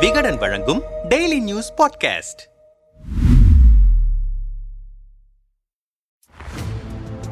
விகடன் வழங்கும் daily news podcast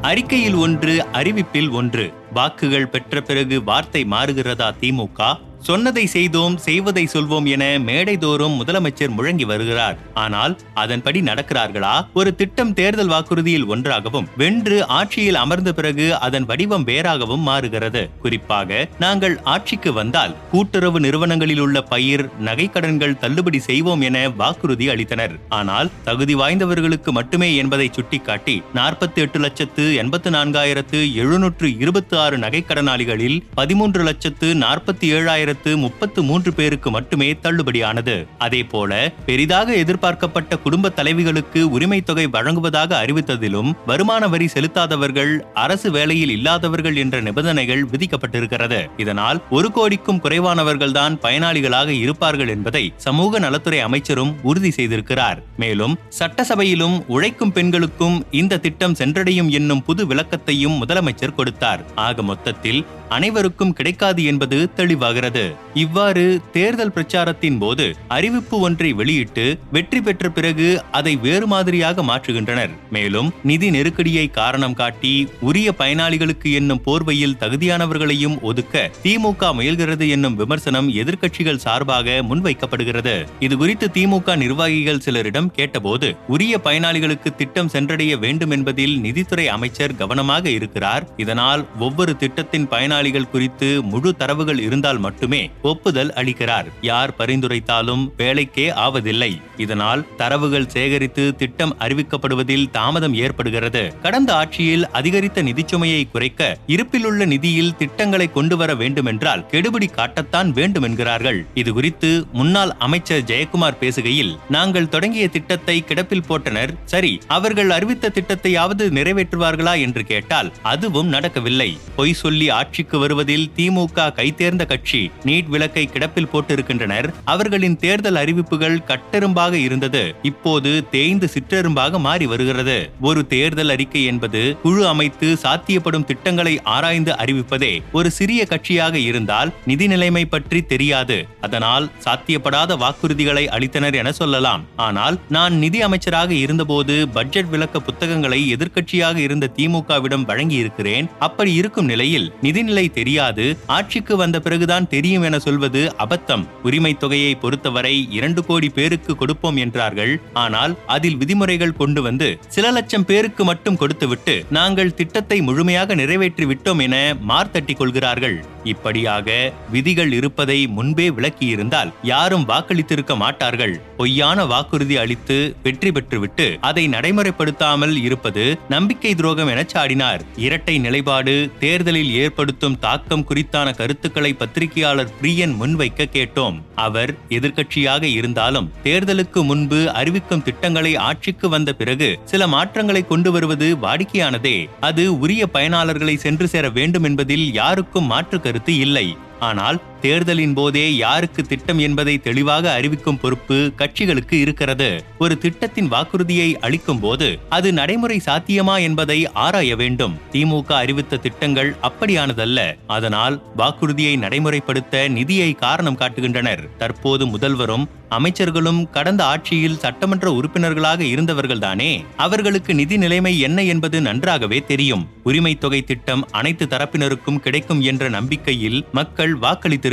அறிக்கையில் ஒன்று அறிவிப்பில் ஒன்று. வாக்குகள் பெற்ற பிறகு வார்த்தை மாறுகிறதா திமுக? சொன்னதை செய்தோம் செய்வதை சொல்வோம் என மேடைதோறும் முதலமைச்சர் முழங்கி வருகிறார். ஆனால் அதன்படி நடக்கிறார்களா? ஒரு திட்டம் தேர்தல் வாக்குறுதியில் ஒன்றாகவும் வென்று ஆட்சியில் அமர்ந்த பிறகு அதன் வடிவம் வேறாகவும் மாறுகிறது. குறிப்பாக நாங்கள் ஆட்சிக்கு வந்தால் கூட்டுறவு நிறுவனங்களில் உள்ள பயிர் நகைக்கடன்கள் தள்ளுபடி செய்வோம் என வாக்குறுதி அளித்தனர். ஆனால் தகுதி வாய்ந்தவர்களுக்கு மட்டுமே என்பதை சுட்டிக்காட்டி நாற்பத்தி எட்டு லட்சத்து எண்பத்து நான்காயிரத்து எழுநூற்று இருபத்தி ஆறு நகைக்கடனாளிகளில் பதிமூன்று லட்சத்து நாற்பத்தி ஏழாயிரத்து முப்பத்து மூன்று பேருக்கு மட்டுமே தள்ளுபடியானது. அதே போல பெரிதாக எதிர்பார்க்கப்பட்ட குடும்ப தலைவிகளுக்கு உரிமை தொகை வழங்குவதாக அறிவித்ததிலும் வருமான வரி செலுத்தாதவர்கள் அரசு வேலையில் இல்லாதவர்கள் என்ற நிபந்தனைகள் விதிக்கப்பட்டிருக்கிறது. இதனால் ஒரு கோடிக்கும் குறைவானவர்கள்தான் பயனாளிகளாக இருப்பார்கள் என்பதை சமூக நலத்துறை அமைச்சரும் உறுதி செய்திருக்கிறார். மேலும் சட்டசபையிலும் உழைக்கும் பெண்களுக்கும் இந்த திட்டம் சென்றடையும் என்னும் புது விளக்கத்தையும் முதலமைச்சர் கொடுத்தார். ஆக மொத்தத்தில் அனைவருக்கும் கிடைக்காது என்பது தெளிவாகிறது. இவ்வாறு தேர்தல் பிரச்சாரத்தின் போது அறிவிப்பு ஒன்றை வெளியிட்டு வெற்றி பெற்ற பிறகு அதை வேறு மாதிரியாக மாற்றுகின்றனர். மேலும் நிதி நெருக்கடியை காரணம் காட்டி உரிய பயனாளிகளுக்கு என்னும் போர்வையில் தகுதியானவர்களையும் ஒதுக்க திமுக முயல்கிறது என்னும் விமர்சனம் எதிர்க்கட்சிகள் சார்பாக முன்வைக்கப்படுகிறது. இது குறித்து திமுக நிர்வாகிகள் சிலரிடம் கேட்டபோது உரிய பயனாளிகளுக்கு திட்டம் சென்றடைய வேண்டும் என்பதில் நிதித்துறை அமைச்சர் கவனமாக இருக்கிறார். இதனால் ஒவ்வொரு திட்டத்தின் பயனாளிகள் குறித்து முழு தரவுகள் இருந்தால் மட்டுமே மட்டுமே ஒப்புதல் அளிக்கிறார். யார் பரிந்துரைத்தாலும் வேலைக்கே ஆவதில்லை. இதனால் தரவுகள் சேகரித்து திட்டம் அறிவிக்கப்படுவதில் தாமதம் ஏற்படுகிறது. கடந்த ஆட்சியில் அதிகரித்த நிதிச்சுமையை குறைக்க இருப்பிலுள்ள நிதியில் திட்டங்களை கொண்டு வர வேண்டுமென்றால் கெடுபிடி காட்டத்தான் வேண்டும் என்கிறார்கள் இதுகுறித்து முன்னாள் அமைச்சர் ஜெயக்குமார் பேசுகையில் நாங்கள் தொடங்கிய திட்டத்தை கிடப்பில் போட்டனர். சரி அவர்கள் அறிவித்த திட்டத்தையாவது நிறைவேற்றுவார்களா? என்று கேட்டால் அதுவும் நடக்கவில்லை. பொய் சொல்லி ஆட்சிக்கு வருவதில் திமுக கைதேர்ந்த கட்சி நீட் விளக்கை கிடப்பில் போட்டிருக்கின்றனர். அவர்களின் தேர்தல் அறிவிப்புகள் கட்டெரும்பாக இருந்தது. இப்போது தேய்ந்து சிற்றெரும்பாக மாறி வருகிறது. ஒரு தேர்தல் அறிக்கை என்பது குழு அமைத்து சாத்தியப்படும் திட்டங்களை ஆராய்ந்து அறிவிப்பதே ஒரு சிறிய கட்சியாக இருந்தால் நிதி நிலைமை பற்றி தெரியாது. அதனால் சாத்தியப்படாத வாக்குறுதிகளை அளித்தனர் என சொல்லலாம். ஆனால் நான் நிதி அமைச்சராக இருந்தபோது பட்ஜெட் விளக்க புத்தகங்களை எதிர்க்கட்சியாக இருந்த திமுகவிடம் வழங்கி இருக்கிறேன் அப்படி இருக்கும் நிலையில் நிதிநிலை தெரியாது. ஆட்சிக்கு வந்த பிறகுதான் தெரியும். என சொல்வது அபத்தம். உரிமை தொகையை பொறுத்தவரை இரண்டு கோடி பேருக்கு கொடுப்போம் என்றார்கள். ஆனால் அதில் விதிமுறைகள் கொண்டு வந்து சில லட்சம் பேருக்கு மட்டும் கொடுத்துவிட்டு நாங்கள் திட்டத்தை முழுமையாக நிறைவேற்றி விட்டோம் என மார்த்தட்டிக் கொள்கிறார்கள். இப்படியாக விதிகள் இருப்பதை முன்பே விளக்கியிருந்தால் யாரும் வாக்களித்திருக்க மாட்டார்கள். பொய்யான வாக்குறுதி அளித்து வெற்றி பெற்றுவிட்டு அதை நடைமுறைப்படுத்தாமல் இருப்பது நம்பிக்கை துரோகம் என சாடினார். இரட்டை நிலைப்பாடு தேர்தலில் ஏற்படுத்தும் தாக்கம் குறித்தான கருத்துக்களை பத்திரிகையாளர் பிரியன் முன்வைக்க கேட்டோம். அவர் எதிர்க்கட்சியாக இருந்தாலும் தேர்தலுக்கு முன்பு அறிவிக்கும் திட்டங்களை ஆட்சிக்கு வந்த பிறகு சில மாற்றங்களை கொண்டு வருவது வாடிக்கையானதே. அது உரிய பயனாளர்களை சென்று சேர வேண்டும் என்பதில் யாருக்கும் மாற்று கருத்து இல்லை. ஆனால் தேர்தலின் போதே யாருக்கு திட்டம் என்பதை தெளிவாக அறிவிக்கும் பொறுப்பு கட்சிகளுக்கு இருக்கிறது. ஒரு திட்டத்தின் வாக்குறுதியை அளிக்கும் போது அது நடைமுறை சாத்தியமா என்பதை ஆராய வேண்டும். திமுக அறிவித்த திட்டங்கள் அப்படியானதல்ல. அதனால் வாக்குறுதியை நடைமுறைப்படுத்த நிதியை காரணம் காட்டுகின்றனர். தற்போது முதல்வரும் அமைச்சர்களும் கடந்த ஆட்சியில் சட்டமன்ற உறுப்பினர்களாக இருந்தவர்கள்தானே. அவர்களுக்கு நிதி நிலைமை என்ன என்பது நன்றாகவே தெரியும். உரிமை தொகை திட்டம் அனைத்து தரப்பினருக்கும் கிடைக்கும் என்ற நம்பிக்கையில் மக்கள்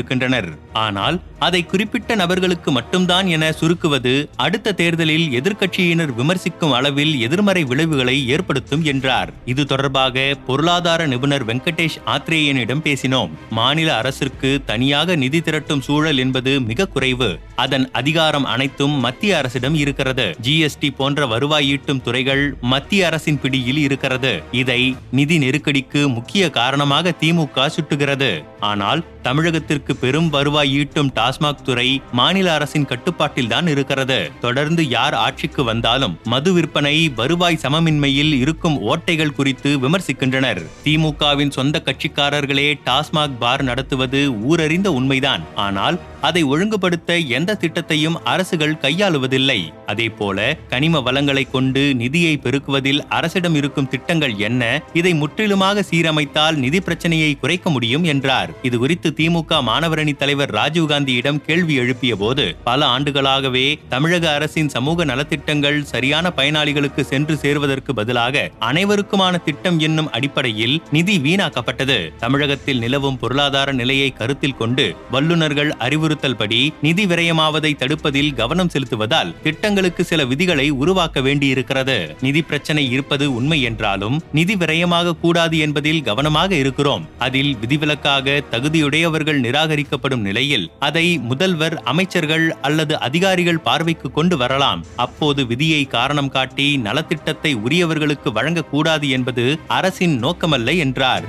இருக்கின்றனர். ஆனால் அதை குறிப்பிட்ட நபர்களுக்கு மட்டும்தான் என சுருக்குவது அடுத்த தேர்தலில் எதிர்க்கட்சியினர் விமர்சிக்கும் அளவில் எதிர்மறை விளைவுகளை ஏற்படுத்தும் என்றார். இது தொடர்பாக பொருளாதார நிபுணர் வெங்கடேஷ் ஆத்ரேயனிடம் பேசினோம். மாநில அரசிற்கு தனியாக நிதி திரட்டும் சூழல் என்பது மிக குறைவு. அதன் அதிகாரம் அனைத்தும் மத்திய அரசிடம் இருக்கிறது. ஜிஎஸ்டி போன்ற வருவாய் ஈட்டும் துறைகள் மத்திய அரசின் பிடியில் இருக்கிறது. இதை நிதி நெருக்கடிக்கு முக்கிய காரணமாக திமுக சுட்டுகிறது. ஆனால் தமிழகத்திற்கு பெரும் வருவாய் ஈட்டும் டாஸ் டாஸ்மாக் துறை மாநில அரசின் கட்டுப்பாட்டில் தான் இருக்கிறது. தொடர்ந்து யார் ஆட்சிக்கு வந்தாலும் மது விற்பனை வருவாய் சமமின்மையில் இருக்கும் ஓட்டைகள் குறித்து விமர்சிக்கின்றனர். திமுகவின் சொந்த கட்சிக்காரர்களே டாஸ்மாக் பார் நடத்துவது ஊரறிந்த உண்மைதான். ஆனால் அதை ஒழுங்குபடுத்த எந்த திட்டத்தையும் அரசுகள் கையாளுவதில்லை. அதேபோல கனிம வளங்களை கொண்டு நிதியை பெருக்குவதில் அரசிடம் இருக்கும் திட்டங்கள் என்ன? இதை முற்றிலுமாக சீரமைத்தால் நிதி பிரச்சனையை குறைக்க முடியும் என்றார். இது குறித்து திமுக மாணவரணி தலைவர் ராஜீவ்காந்தியிடம் கேள்வி எழுப்பிய போது பல ஆண்டுகளாகவே தமிழக அரசின் சமூக நலத்திட்டங்கள் சரியான பயனாளிகளுக்கு சென்று சேருவதற்கு பதிலாக அனைவருக்குமான திட்டம் என்னும் அடிப்படையில் நிதி வீணாக்கப்பட்டது. தமிழகத்தில் நிலவும் பொருளாதார நிலையை கருத்தில் கொண்டு வல்லுநர்கள் அறிவுறுத்தல் படி நிதி விரயமாவதை தடுப்பதில் கவனம் செலுத்துவதால் திட்டங்களுக்கு சில விதிகளை உருவாக்க வேண்டியிருக்கிறது. நிதி பிரச்சனை இருப்பது உண்மை என்றாலும் நிதி விரயமாக கூடாது என்பதில் கவனமாக இருக்கிறோம். அதில் விதிவிலக்காக தகுதியுடையவர்கள் நிராகரிக்கப்படும் நிலையில் அதை முதல்வர் அமைச்சர்கள் அல்லது அதிகாரிகள் பார்வைக்கு கொண்டு வரலாம். அப்போது விதியை காரணம் காட்டி நலத்திட்டத்தை உரியவர்களுக்கு வழங்கக்கூடாது என்பது அரசின் நோக்கமல்ல என்றார்.